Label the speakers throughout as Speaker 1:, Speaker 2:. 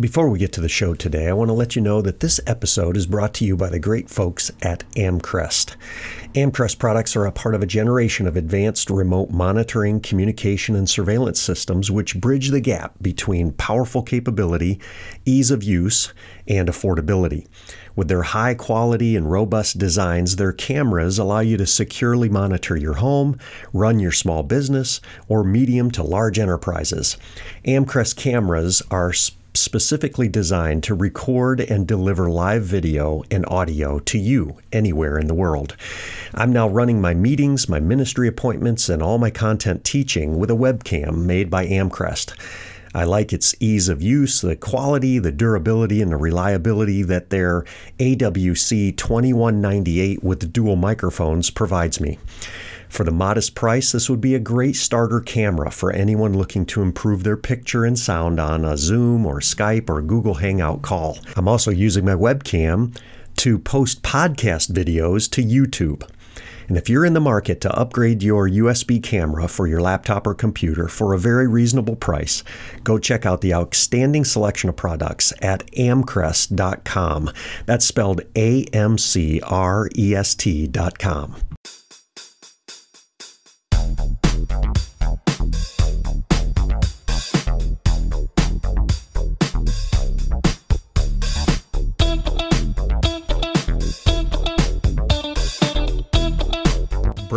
Speaker 1: Before we get to the show today, I want to let you know that this episode is brought to you by the great folks at Amcrest. Amcrest products are a part of a generation of advanced remote monitoring, communication, and surveillance systems which bridge the gap between powerful capability, ease of use, and affordability. With their high quality and robust designs, their cameras allow you to securely monitor your home, run your small business, or medium to large enterprises. Amcrest cameras are specifically designed to record and deliver live video and audio to you anywhere in the world. I'm now running my meetings, my ministry appointments, and all my content teaching with a webcam made by Amcrest. I like its ease of use, the quality, the durability, and the reliability that their AWC 2198 with dual microphones provides me. For the modest price, this would be a great starter camera for anyone looking to improve their picture and sound on a Zoom or Skype or Google Hangout call. I'm also using my webcam to post podcast videos to YouTube. And if you're in the market to upgrade your USB camera for your laptop or computer for a very reasonable price, go check out the outstanding selection of products at amcrest.com. That's spelled A M C R E S T.com.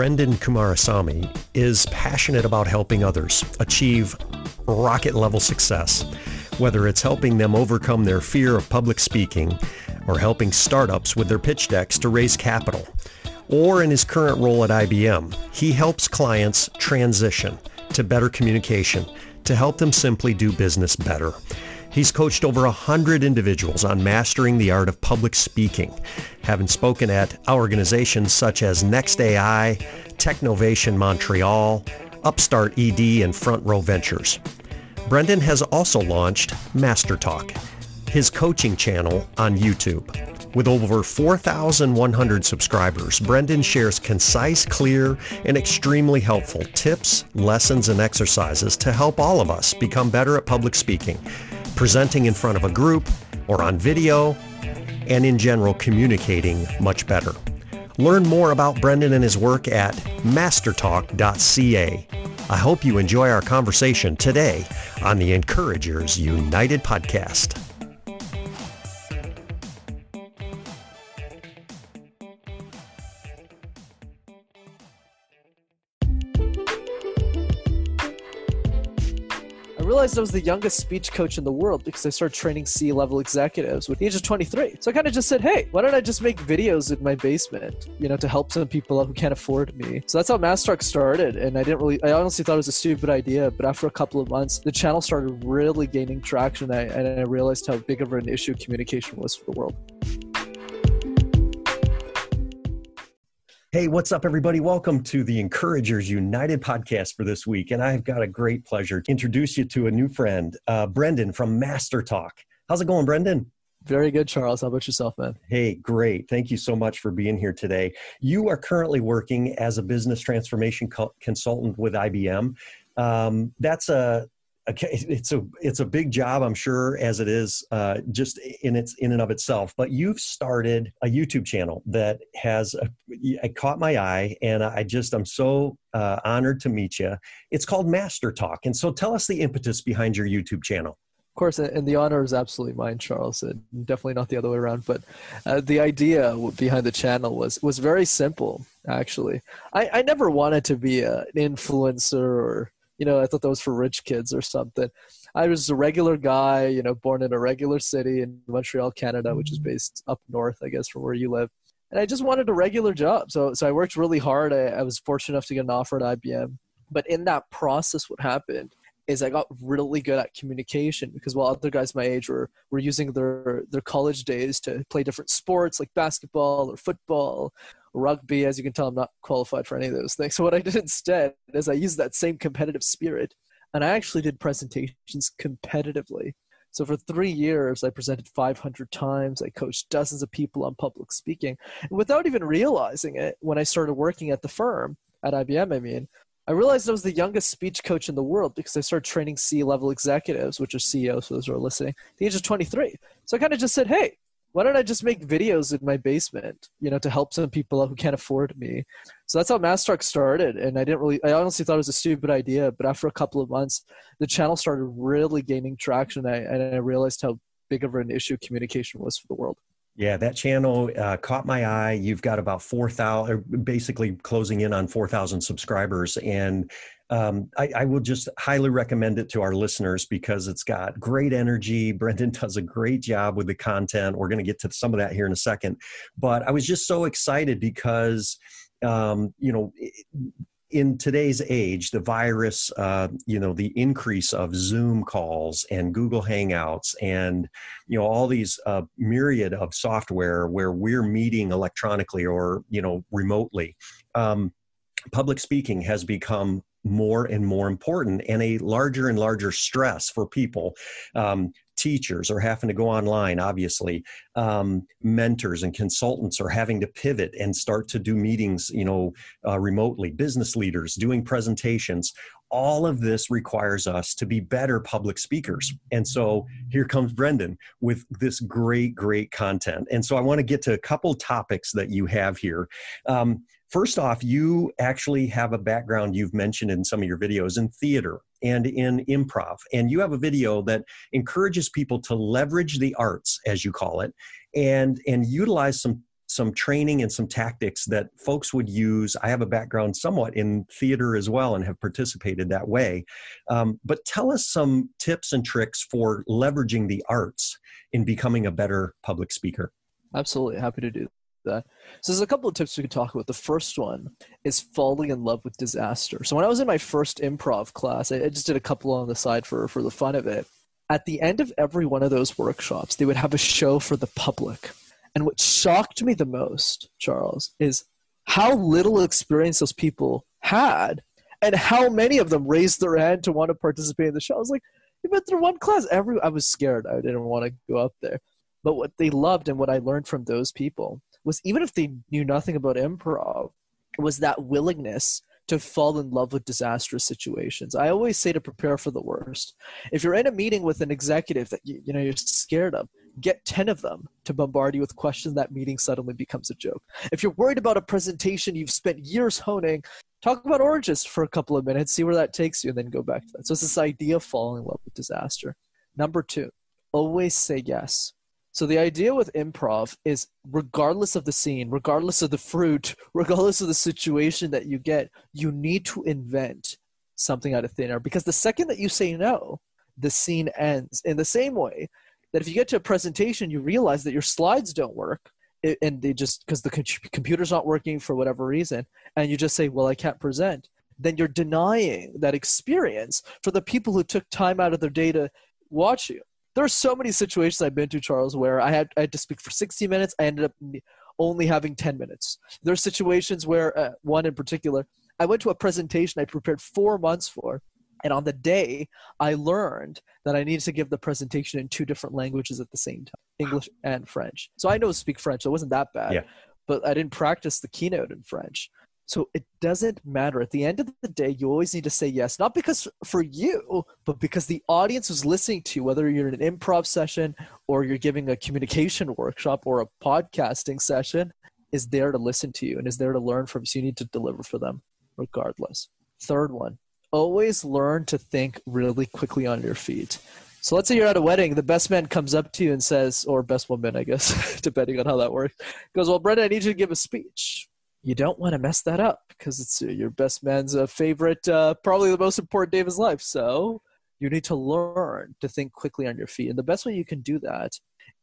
Speaker 1: Brendan Kumarasamy is passionate about helping others achieve rocket level success, whether it's helping them overcome their fear of public speaking or helping startups with their pitch decks to raise capital. Or in his current role at IBM, he helps clients transition to better communication to help them simply do business better. He's coached over 100 individuals on mastering the art of public speaking, having spoken at organizations such as NextAI, Technovation Montreal, Upstart ED, and Front Row Ventures. Brendan has also launched Master Talk, his coaching channel on YouTube. With over 4,100 subscribers, Brendan shares concise, clear, and extremely helpful tips, lessons, and exercises to help all of us become better at public speaking presenting in front of a group or on video, and in general communicating much better. Learn more about Brendan and his work at mastertalk.ca. I hope you enjoy our conversation today on the Encouragers United podcast.
Speaker 2: Realized I was the youngest speech coach in the world because I started training C level executives with the age of 23. So I kind of just said, hey, why don't I just make videos in my basement, you know, to help some people who can't afford me? So that's how Mastertalk started. And I didn't really, I honestly thought it was a stupid idea. But after a couple of months, the channel started really gaining traction. I, and I realized how big of an issue communication was for the world.
Speaker 1: Hey, what's up, everybody? Welcome to the Encouragers United podcast for this week. And I've got a great pleasure to introduce you to a new friend, uh, Brendan from Master Talk. How's it going, Brendan?
Speaker 2: Very good, Charles. How about yourself, man?
Speaker 1: Hey, great. Thank you so much for being here today. You are currently working as a business transformation co- consultant with IBM. Um, that's a it's a it's a big job i'm sure as it is uh, just in its in and of itself but you've started a youtube channel that has a, it caught my eye and i just i'm so uh, honored to meet you it's called master talk and so tell us the impetus behind your youtube channel
Speaker 2: of course, and the honor is absolutely mine, Charles. And definitely not the other way around. But uh, the idea behind the channel was was very simple. Actually, I, I never wanted to be an influencer or you know, I thought that was for rich kids or something. I was a regular guy, you know, born in a regular city in Montreal, Canada, which is mm-hmm. based up north, I guess, from where you live. And I just wanted a regular job. So, so I worked really hard. I, I was fortunate enough to get an offer at IBM. But in that process, what happened is I got really good at communication because while other guys my age were were using their their college days to play different sports like basketball or football rugby. As you can tell, I'm not qualified for any of those things. So what I did instead is I used that same competitive spirit, and I actually did presentations competitively. So for three years, I presented 500 times. I coached dozens of people on public speaking. And without even realizing it, when I started working at the firm, at IBM, I mean, I realized I was the youngest speech coach in the world because I started training C level executives, which are CEOs those who are listening, at the age of 23. So I kind of just said, hey, why don't I just make videos in my basement, you know, to help some people who can't afford me? So that's how Mastertalk started. And I didn't really, I honestly thought it was a stupid idea. But after a couple of months, the channel started really gaining traction. And I, and I realized how big of an issue communication was for the world.
Speaker 1: Yeah, that channel uh, caught my eye. You've got about 4,000, basically closing in on 4,000 subscribers. And um, I, I, will just highly recommend it to our listeners because it's got great energy. Brendan does a great job with the content. We're going to get to some of that here in a second. But I was just so excited because, um, you know, in today's age, the virus, uh, you know, the increase of Zoom calls and Google Hangouts and, you know, all these uh, myriad of software where we're meeting electronically or, you know, remotely. Um, public speaking has become more and more important and a larger and larger stress for people. Um, teachers are having to go online, obviously. Um, mentors and consultants are having to pivot and start to do meetings, you know, uh, remotely. Business leaders doing presentations. All of this requires us to be better public speakers. And so here comes Brendan with this great, great content. And so I want to get to a couple topics that you have here. Um, First off, you actually have a background you've mentioned in some of your videos in theater and in improv. And you have a video that encourages people to leverage the arts, as you call it, and, and utilize some some training and some tactics that folks would use. I have a background somewhat in theater as well and have participated that way. Um, but tell us some tips and tricks for leveraging the arts in becoming a better public speaker.
Speaker 2: Absolutely. Happy to do that. So there's a couple of tips we could talk about. The first one is falling in love with disaster. So when I was in my first improv class, I, just did a couple on the side for for the fun of it. At the end of every one of those workshops, they would have a show for the public. And what shocked me the most, Charles, is how little experience those people had and how many of them raised their hand to want to participate in the show. I was like, you've been through one class. Every I was scared. I didn't want to go up there. But what they loved and what I learned from those people was even if they knew nothing about improv, was that willingness to fall in love with disastrous situations. I always say to prepare for the worst. If you're in a meeting with an executive that you, you know you're scared of, get 10 of them to bombard you with questions that meeting suddenly becomes a joke. If you're worried about a presentation you've spent years honing, talk about oranges for a couple of minutes, see where that takes you, and then go back to that. So it's this idea of falling in love with disaster. Number two, always say yes. So the idea with improv is regardless of the scene, regardless of the fruit, regardless of the situation that you get, you need to invent something out of thin air because the second that you say no, the scene ends. In the same way that if you get to a presentation, you realize that your slides don't work and they just because the computer's not working for whatever reason, and you just say, "Well, I can't present." Then you're denying that experience for the people who took time out of their day to watch you there are so many situations I've been to, Charles, where I had, I had to speak for 60 minutes. I ended up only having 10 minutes. There are situations where, uh, one in particular, I went to a presentation I prepared four months for. And on the day, I learned that I needed to give the presentation in two different languages at the same time English and French. So I know speak French, so it wasn't that bad. Yeah. But I didn't practice the keynote in French. So it doesn't matter. At the end of the day, you always need to say yes, not because for you, but because the audience is listening to you, whether you're in an improv session or you're giving a communication workshop or a podcasting session, is there to listen to you and is there to learn from. So you need to deliver for them regardless. Third one, always learn to think really quickly on your feet. So let's say you're at a wedding, the best man comes up to you and says, or best woman, I guess, depending on how that works, goes, Well, Brenda, I need you to give a speech you don't want to mess that up because it's uh, your best man's uh, favorite, uh, probably the most important day of his life. So you need to learn to think quickly on your feet. And the best way you can do that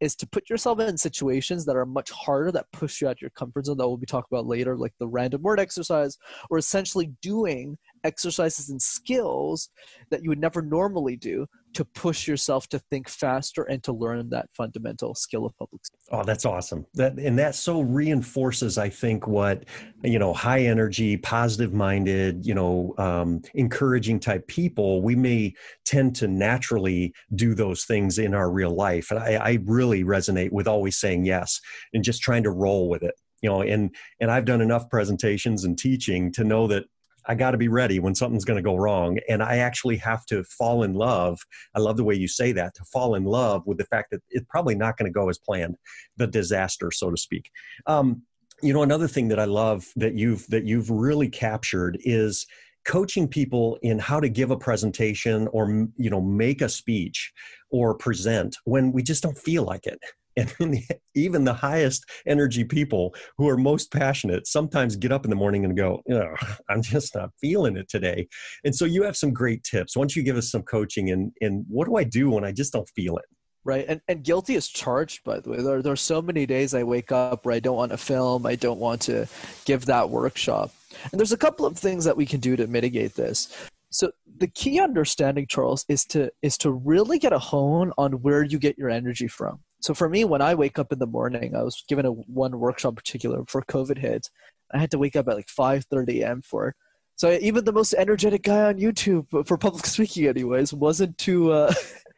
Speaker 2: is to put yourself in situations that are much harder, that push you out of your comfort zone, that we'll be talking about later, like the random word exercise, or essentially doing exercises and skills that you would never normally do to push yourself to think faster and to learn that fundamental skill of public speaking.
Speaker 1: Oh, that's awesome. That and that so reinforces, I think, what you know, high energy, positive minded, you know, um, encouraging type people. We may tend to naturally do those things in our real life, and I, I really resonate with always saying yes and just trying to roll with it. You know, and and I've done enough presentations and teaching to know that I got to be ready when something's going to go wrong. And I actually have to fall in love. I love the way you say that to fall in love with the fact that it's probably not going to go as planned, the disaster, so to speak. Um, you know, another thing that I love that you've that you've really captured is coaching people in how to give a presentation or you know make a speech or present when we just don't feel like it and even the highest energy people who are most passionate sometimes get up in the morning and go i'm just not feeling it today. And so you have some great tips. Why don't you give us some coaching and, and what do i do when i just don't feel it?
Speaker 2: Right and, and guilty is charged by the way. There, there are so many days i wake up where i don't want to film i don't want to give that workshop. And there's a couple of things that we can do to mitigate this. So the key understanding charles is to is to really get a hone on where you get your energy from so for me, when I wake up in the morning, I was given a one workshop particular for COVID hit. I had to wake up at like 5:30 a.m. for it. So even the most energetic guy on YouTube for public speaking, anyways, wasn't too uh,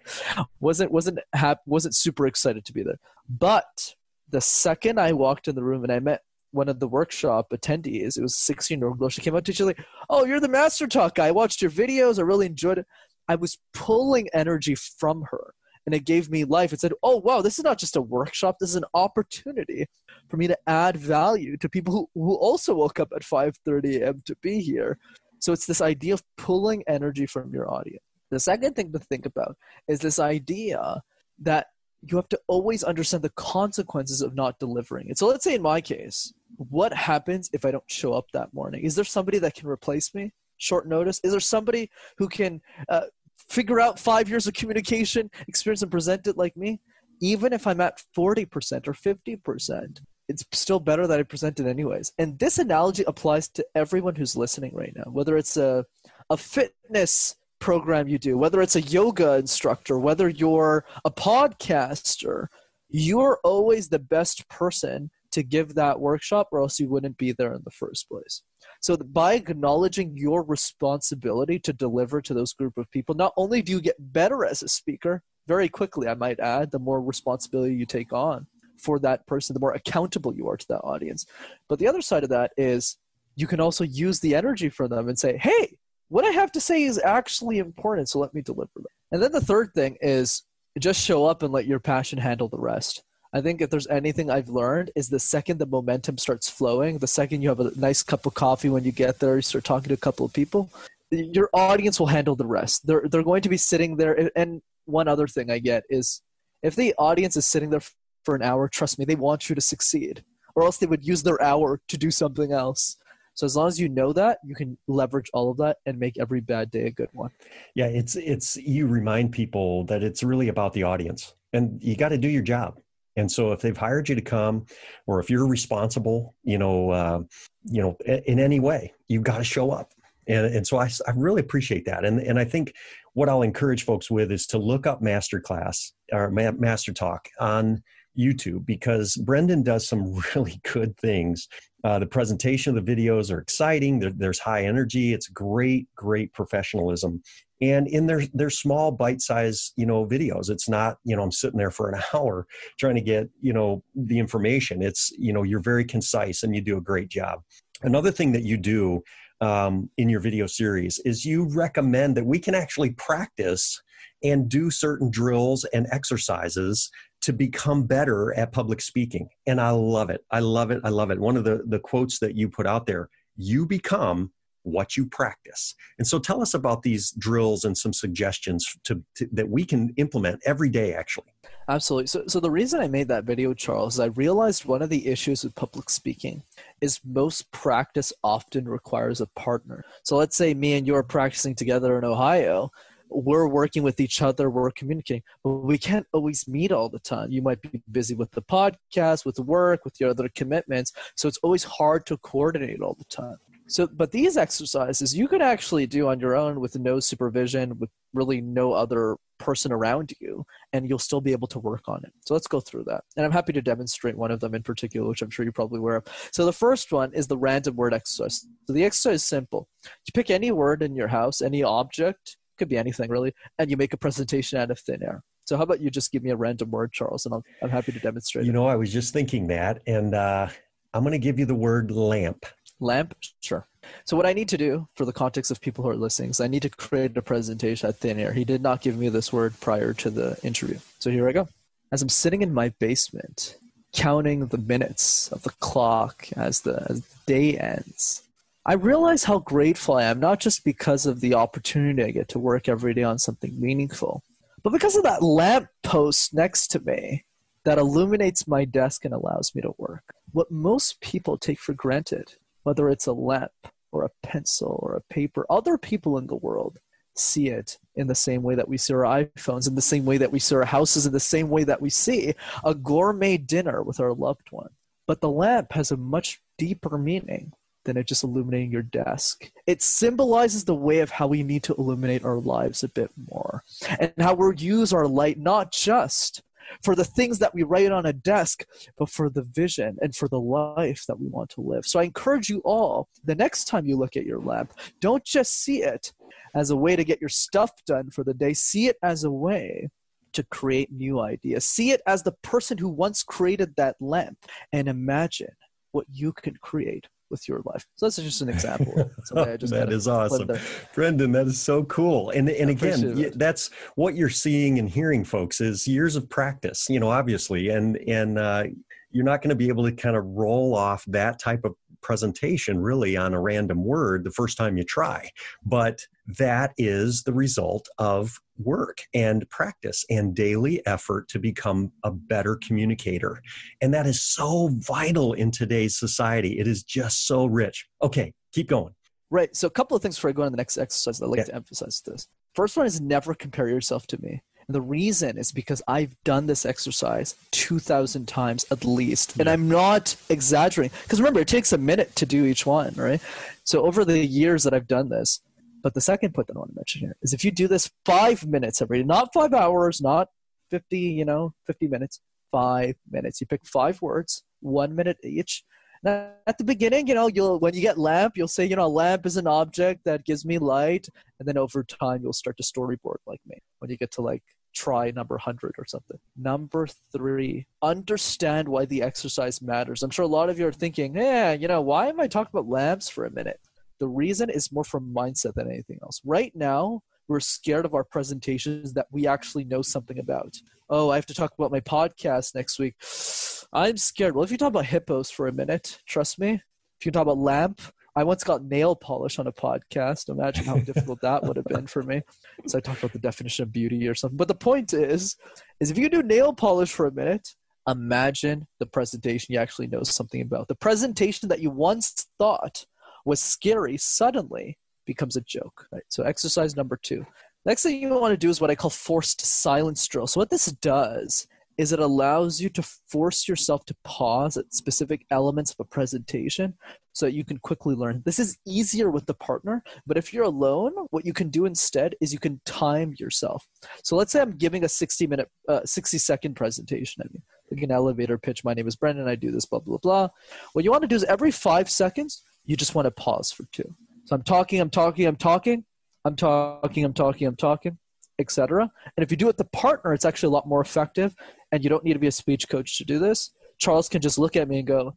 Speaker 2: wasn't wasn't hap- wasn't super excited to be there. But the second I walked in the room and I met one of the workshop attendees, it was 16 year old girl. She came up to me, she's like, "Oh, you're the Master Talk guy. I watched your videos. I really enjoyed it." I was pulling energy from her and it gave me life. It said, oh, wow, this is not just a workshop. This is an opportunity for me to add value to people who, who also woke up at 5.30 a.m. to be here. So it's this idea of pulling energy from your audience. The second thing to think about is this idea that you have to always understand the consequences of not delivering it. So let's say in my case, what happens if I don't show up that morning? Is there somebody that can replace me? Short notice? Is there somebody who can uh, figure out five years of communication experience and present it like me, even if I'm at 40% or 50%, it's still better that I present it anyways. And this analogy applies to everyone who's listening right now, whether it's a, a fitness program you do, whether it's a yoga instructor, whether you're a podcaster, you're always the best person to give that workshop, or else you wouldn't be there in the first place. So by acknowledging your responsibility to deliver to those group of people, not only do you get better as a speaker, very quickly, I might add, the more responsibility you take on for that person, the more accountable you are to that audience. But the other side of that is you can also use the energy for them and say, hey, what I have to say is actually important, so let me deliver. And then the third thing is just show up and let your passion handle the rest. I think if there's anything I've learned is the second the momentum starts flowing, the second you have a nice cup of coffee when you get there, you start talking to a couple of people, your audience will handle the rest. They're they're going to be sitting there. And one other thing I get is if the audience is sitting there for an hour, trust me, they want you to succeed, or else they would use their hour to do something else. So as long as you know that, you can leverage all of that and make every bad day a good one.
Speaker 1: Yeah, it's it's you remind people that it's really about the audience, and you got to do your job and so if they've hired you to come, or if you're responsible, you know, uh, you know, in any way, you've got to show up. And, and so I, I really appreciate that. And, and I think what I'll encourage folks with is to look up Masterclass or Master Talk on YouTube because Brendan does some really good things. Uh, the presentation of the videos are exciting. There, there's high energy. It's great, great professionalism and in their their small bite size you know videos it's not you know i'm sitting there for an hour trying to get you know the information. It's you know you're very concise and you do a great job. Another thing that you do um, in your video series is you recommend that we can actually practice and do certain drills and exercises to become better at public speaking. And i love it. I love it. I love it. One of the the quotes that you put out there you become what you practice. And so tell us about these drills and some suggestions to, to, that we can implement every day actually.
Speaker 2: Absolutely. So so the reason I made that video Charles is I realized one of the issues with public speaking is most practice often requires a partner. So let's say me and you are practicing together in Ohio, we're working with each other, we're communicating, but we can't always meet all the time. You might be busy with the podcast, with work, with your other commitments. So it's always hard to coordinate all the time. So, but these exercises you could actually do on your own with no supervision, with really no other person around you, and you'll still be able to work on it. So let's go through that. And I'm happy to demonstrate one of them in particular, which I'm sure you're probably aware of. So the first one is the random word exercise. So the exercise is simple. You pick any word in your house, any object, could be anything really, and you make a presentation out of thin air. So how about you just give me a random word, Charles, and i am happy to demonstrate.
Speaker 1: You
Speaker 2: it.
Speaker 1: know, I was just thinking that, and uh, I'm going to give you the word lamp.
Speaker 2: Lamp, sure. So what I need to do for the context of people who are listening is I need to create a presentation at thin air. He did not give me this word prior to the interview. So here I go. As I'm sitting in my basement, counting the minutes of the clock as the, as the day ends, I realize how grateful I am, not just because of the opportunity I get to work every day on something meaningful, but because of that lamp post next to me that illuminates my desk and allows me to work. What most people take for granted, whether it's a lamp or a pencil or a paper, other people in the world see it in the same way that we see our iPhones, in the same way that we see our houses, in the same way that we see a gourmet dinner with our loved one. But the lamp has a much deeper meaning than it just illuminating your desk. It symbolizes the way of how we need to illuminate our lives a bit more and how we'll use our light not just for the things that we write on a desk, but for the vision and for the life that we want to live. So I encourage you all, the next time you look at your lamp, don't just see it as a way to get your stuff done for the day, see it as a way to create new ideas. See it as the person who once created that lamp and imagine what you can create with your life. So that's just an example.
Speaker 1: that is awesome, Brendan. That is so cool. And and again, that's what you're seeing and hearing, folks, is years of practice. You know, obviously, and and uh, you're not going to be able to kind of roll off that type of presentation really on a random word the first time you try. But that is the result of work and practice and daily effort to become a better communicator. And that is so vital in today's society. It is just so rich. Okay, keep going.
Speaker 2: Right. So, a couple of things before I go on to the next exercise, I'd like yeah. to emphasize this. First one is never compare yourself to me. And the reason is because I've done this exercise 2,000 times at least. And I'm not exaggerating. Because remember, it takes a minute to do each one, right? So, over the years that I've done this, but the second point that I want to mention here is if you do this five minutes every day, not five hours, not 50, you know, 50 minutes, five minutes. You pick five words, one minute each. Now, at the beginning, you know, you'll when you get lamp, you'll say, you know, a lamp is an object that gives me light, and then over time, you'll start to storyboard like me. When you get to like try number 100 or something. Number three, understand why the exercise matters. I'm sure a lot of you are thinking, yeah, you know, why am I talking about lamps for a minute? The reason is more from mindset than anything else. Right now, we're scared of our presentations that we actually know something about. Oh, I have to talk about my podcast next week. I'm scared. Well, if you talk about hippos for a minute, trust me. If you talk about lamp, I once got nail polish on a podcast. Imagine how difficult that would have been for me. So I talked about the definition of beauty or something. But the point is, is if you do nail polish for a minute, imagine the presentation you actually know something about. The presentation that you once thought was scary suddenly becomes a joke. Right? So exercise number two. Next thing you want to do is what I call forced silence drill. So what this does is it allows you to force yourself to pause at specific elements of a presentation so that you can quickly learn. This is easier with the partner, but if you're alone, what you can do instead is you can time yourself. So let's say I'm giving a 60 minute, uh, 60 second presentation. I mean, like an elevator pitch. My name is Brendan. I do this, blah, blah, blah. What you want to do is every five seconds, you just want to pause for two. So I'm talking, I'm talking, I'm talking, I'm talking, I'm talking, I'm talking, etc. And if you do it the partner, it's actually a lot more effective, and you don't need to be a speech coach to do this. Charles can just look at me and go,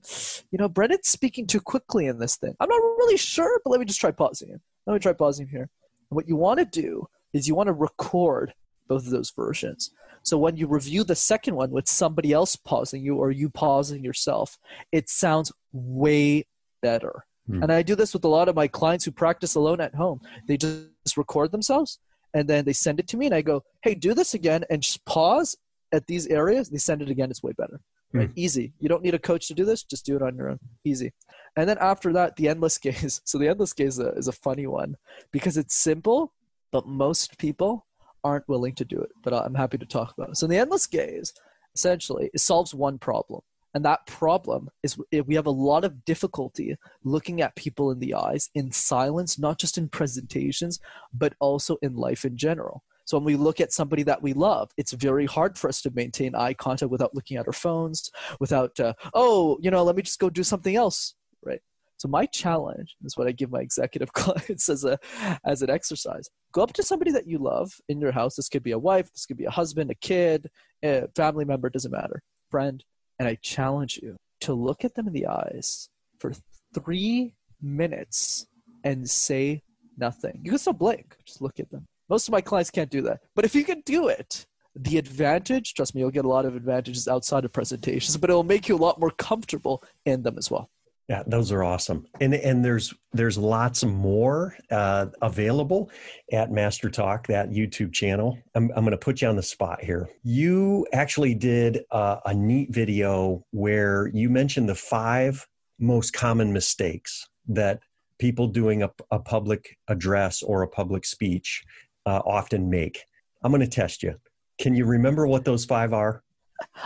Speaker 2: you know, Brendan's speaking too quickly in this thing. I'm not really sure, but let me just try pausing him. Let me try pausing here. And what you want to do is you want to record both of those versions. So when you review the second one with somebody else pausing you or you pausing yourself, it sounds way better. Mm. And I do this with a lot of my clients who practice alone at home. They just record themselves and then they send it to me and I go, hey, do this again and just pause at these areas. They send it again. It's way better. Hmm. Right? Mm. Easy. You don't need a coach to do this. Just do it on your own. Easy. And then after that, the endless gaze. So the endless gaze is a, is a funny one because it's simple, but most people aren't willing to do it. But I'm happy to talk about it. So the endless gaze essentially it solves one problem and that problem is we have a lot of difficulty looking at people in the eyes in silence, not just in presentations, but also in life in general. So when we look at somebody that we love, it's very hard for us to maintain eye contact without looking at our phones, without, uh, oh, you know, let me just go do something else, right? So my challenge is what I give my executive clients as a as an exercise. Go up to somebody that you love in your house. This could be a wife, this could be a husband, a kid, a family member, doesn't matter, friend, and I challenge you to look at them in the eyes for three minutes and say nothing. You can still blink, just look at them. Most of my clients can't do that. But if you can do it, the advantage, trust me, you'll get a lot of advantages outside of presentations, but it'll make you a lot more comfortable in them as well.
Speaker 1: Yeah, those are awesome, and and there's there's lots more uh, available at Master Talk, that YouTube channel. I'm I'm going to put you on the spot here. You actually did uh, a neat video where you mentioned the five most common mistakes that people doing a, a public address or a public speech uh, often make. I'm going to test you. Can you remember what those five are?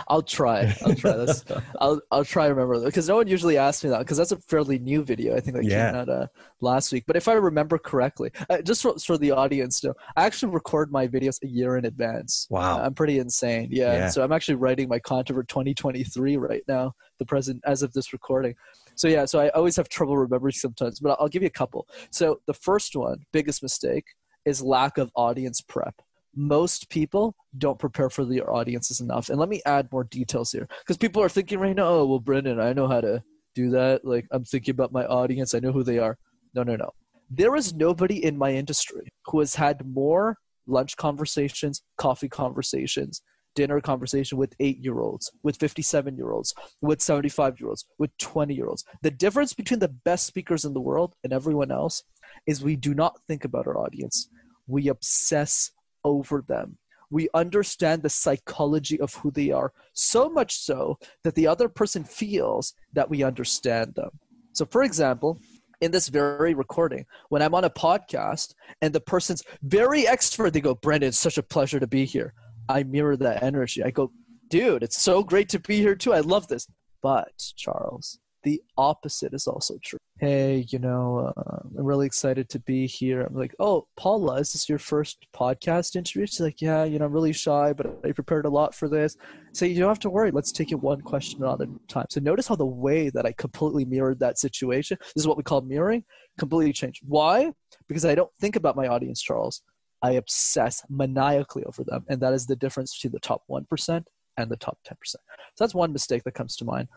Speaker 2: I'll try. I'll try this. I'll I'll try to remember because no one usually asks me that because that's a fairly new video. I think that yeah. came out uh, last week. But if I remember correctly, uh, just for, for the audience to know, I actually record my videos a year in advance.
Speaker 1: Wow,
Speaker 2: uh, I'm pretty insane. Yeah. yeah. So I'm actually writing my content for 2023 right now, the present as of this recording. So yeah, so I always have trouble remembering sometimes, but I'll give you a couple. So the first one, biggest mistake, is lack of audience prep most people don't prepare for their audiences enough. And let me add more details here because people are thinking right now, oh, well, Brendan, I know how to do that. Like, I'm thinking about my audience, I know who they are. No, no, no. There is nobody in my industry who has had more lunch conversations, coffee conversations, dinner conversation with eight year olds, with 57 year olds, with 75 year olds, with 20 year olds. The difference between the best speakers in the world and everyone else is we do not think about our audience. We obsess over them. We understand the psychology of who they are, so much so that the other person feels that we understand them. So, for example, in this very recording, when I'm on a podcast and the person's very extrovert, they go, Brendan, it's such a pleasure to be here. I mirror that energy. I go, dude, it's so great to be here too. I love this. But, Charles, the opposite is also true. Hey, you know, uh, I'm really excited to be here. I'm like, oh, Paula, is this your first podcast interview? She's like, yeah, you know, I'm really shy, but I prepared a lot for this. So you don't have to worry. Let's take it one question at a time. So notice how the way that I completely mirrored that situation, this is what we call mirroring, completely changed. Why? Because I don't think about my audience, Charles. I obsess maniacally over them. And that is the difference between the top 1% and the top 10%. So that's one mistake that comes to mind.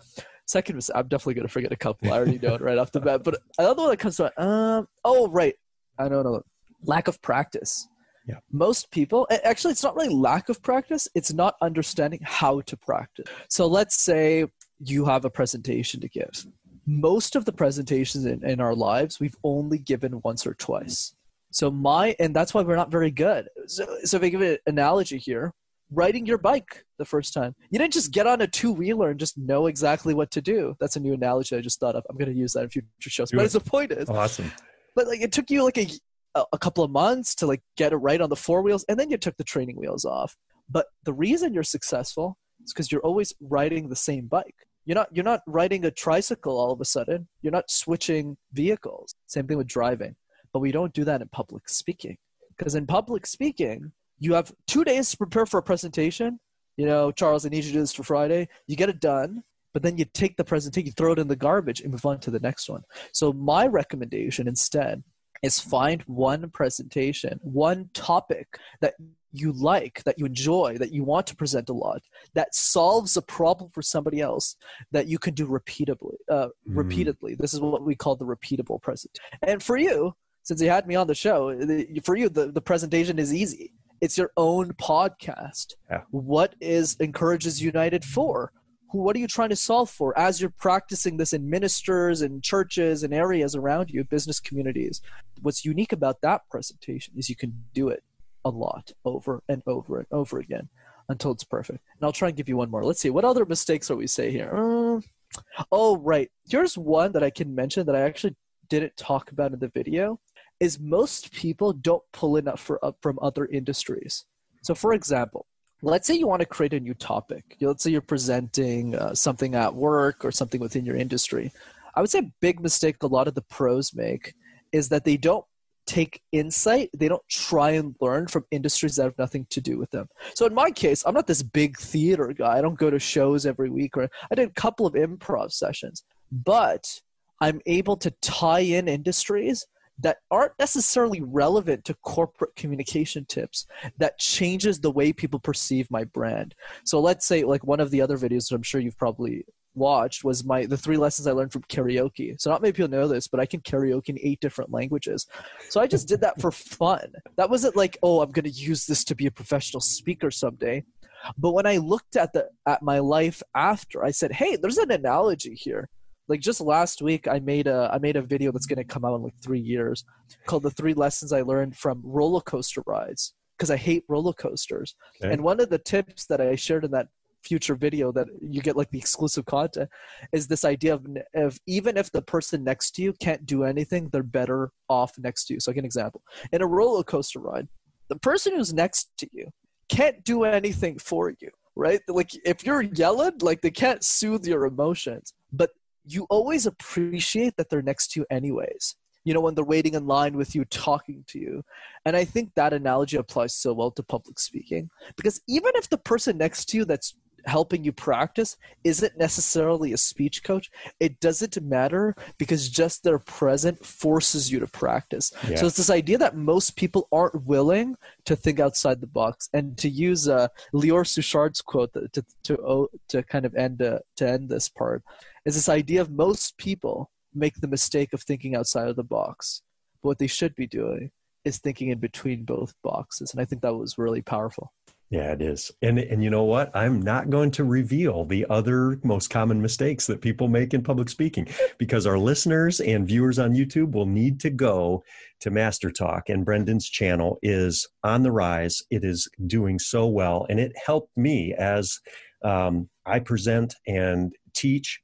Speaker 2: Second was I'm definitely gonna forget a couple. I already know it right off the bat. But another one that comes to mind, um, oh right, I don't know. Lack of practice.
Speaker 1: Yeah.
Speaker 2: Most people, actually, it's not really lack of practice. It's not understanding how to practice. So let's say you have a presentation to give. Most of the presentations in, in our lives, we've only given once or twice. So my, and that's why we're not very good. So, so if I give an analogy here, riding your bike the first time. You didn't just get on a two wheeler and just know exactly what to do. That's a new analogy I just thought of. I'm going to use that in future shows. But as the point is,
Speaker 1: awesome.
Speaker 2: But like it took you like a a couple of months to like get it right on the four wheels, and then you took the training wheels off. But the reason you're successful is because you're always riding the same bike. You're not you're not riding a tricycle all of a sudden. You're not switching vehicles. Same thing with driving. But we don't do that in public speaking. Because in public speaking, you have two days to prepare for a presentation. You know, Charles, I need you to do this for Friday. You get it done, but then you take the presentation, you throw it in the garbage, and move on to the next one. So my recommendation instead is find one presentation, one topic that you like, that you enjoy, that you want to present a lot, that solves a problem for somebody else that you can do repeatedly. Uh, mm. Repeatedly, this is what we call the repeatable present. And for you, since you had me on the show, for you, the, the presentation is easy it's your own podcast.
Speaker 1: Yeah.
Speaker 2: What is Encouragers United for? What are you trying to solve for as you're practicing this in ministers and churches and areas around you, business communities? What's unique about that presentation is you can do it a lot over and over and over again until it's perfect. And I'll try and give you one more. Let's see. What other mistakes are we say here? Uh, oh, right. Here's one that I can mention that I actually didn't talk about in the video is most people don't pull enough for, uh, from other industries. So, for example, let's say you want to create a new topic. Let's say you're presenting uh, something at work or something within your industry. I would say a big mistake a lot of the pros make is that they don't take insight, they don't try and learn from industries that have nothing to do with them. So in my case, I'm not this big theater guy. I don't go to shows every week or I did a couple of improv sessions, but I'm able to tie in industries that aren't necessarily relevant to corporate communication tips that changes the way people perceive my brand so let's say like one of the other videos that i'm sure you've probably watched was my the three lessons I learned from karaoke. So not many people know this, but I can karaoke in eight different languages. So I just did that for fun. That wasn't like, oh, I'm gonna use this to be a professional speaker someday. But when I looked at the at my life after, I said, hey, there's an analogy here. Like just last week, I made a I made a video that's gonna come out in like three years, called the three lessons I learned from roller coaster rides because I hate roller coasters. Okay. And one of the tips that I shared in that future video that you get like the exclusive content is this idea of, of even if the person next to you can't do anything they're better off next to you so like an example in a roller coaster ride the person who's next to you can't do anything for you right like if you're yelling like they can't soothe your emotions but you always appreciate that they're next to you anyways you know when they're waiting in line with you talking to you. And i think that analogy applies so well to public speaking because even if the person next to you that's helping you practice isn't necessarily a speech coach. It doesn't matter because just their present forces you to practice. Yeah. so it's this idea that most people aren't willing to think outside the box. And to use uh, Lior Suchard's quote to to to, to kind of end uh, to end this part is this idea of most people make the mistake of thinking outside of the box. But what they should be doing is thinking in between both boxes. And i think that was really powerful
Speaker 1: yeah, it is. And and you know what? I'm not going to reveal the other most common mistakes that people make in public speaking because our listeners and viewers on YouTube will need to go to Master Talk and Brendan's channel is on the rise. It is doing so well and it helped me as um, I present and teach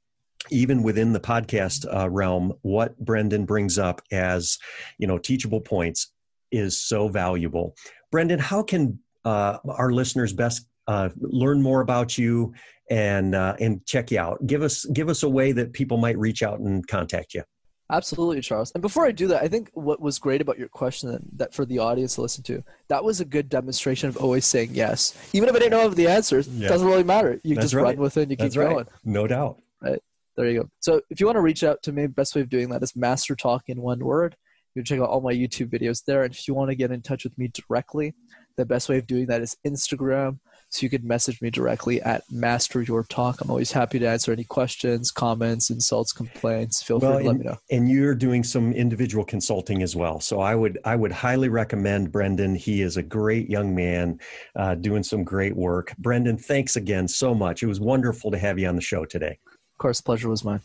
Speaker 1: even within the podcast uh, realm what Brendan brings up as, you know, teachable points is so valuable. Brendan, how can uh, our listeners best uh, learn more about you and uh, and check you out? Give us give us a way that people might reach out and contact you.
Speaker 2: Absolutely, Charles. And before I do that, I think what was great about your question that that, for the audience to listen to, that was a good demonstration of always saying yes. Even if I didn't know the answers, yeah. doesn't really matter. You That's just right. run with it and you That's keep right. going.
Speaker 1: No doubt.
Speaker 2: Right. There you go. So if you want to reach out to me, best way of doing that is master talk in one word. You can check out all my YouTube videos there. And if you want to get in touch with me directly, the best way of doing that is Instagram. So you could message me directly at Master Your Talk. I'm always happy to answer any questions, comments, insults, complaints. Feel well, free to and, let me know.
Speaker 1: And you're doing some individual consulting as well. So I would I would highly recommend Brendan. He is a great young man, uh, doing some great work. Brendan, thanks again so much. It was wonderful to have you on the show today.
Speaker 2: Of course, pleasure was mine.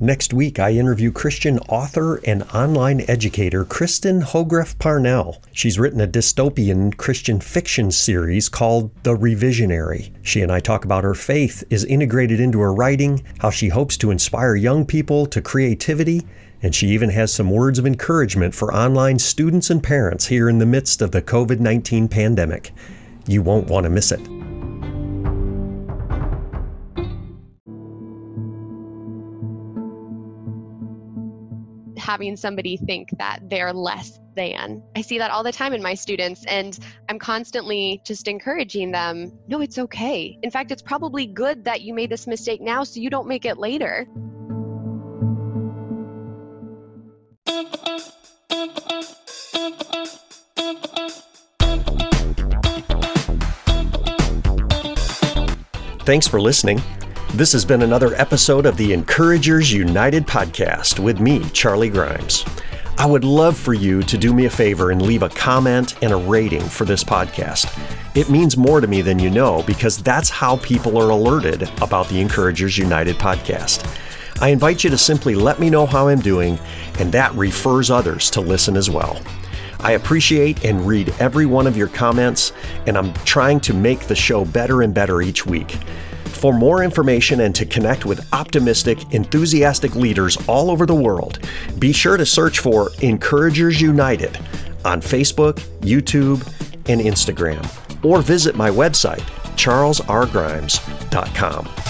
Speaker 1: Next week, I interview Christian author and online educator Kristen Hogrefe Parnell. She's written a dystopian Christian fiction series called The Revisionary. She and I talk about her faith is integrated into her writing, how she hopes to inspire young people to creativity, and she even has some words of encouragement for online students and parents here in the midst of the COVID 19 pandemic. You won't want to miss it.
Speaker 3: Having somebody think that they're less than. I see that all the time in my students, and I'm constantly just encouraging them no, it's okay. In fact, it's probably good that you made this mistake now so you don't make it later.
Speaker 1: Thanks for listening. This has been another episode of the Encouragers United podcast with me, Charlie Grimes. I would love for you to do me a favor and leave a comment and a rating for this podcast. It means more to me than you know because that's how people are alerted about the Encouragers United podcast. I invite you to simply let me know how I'm doing, and that refers others to listen as well. I appreciate and read every one of your comments, and I'm trying to make the show better and better each week. For more information and to connect with optimistic, enthusiastic leaders all over the world, be sure to search for Encouragers United on Facebook, YouTube, and Instagram, or visit my website, charlesrgrimes.com.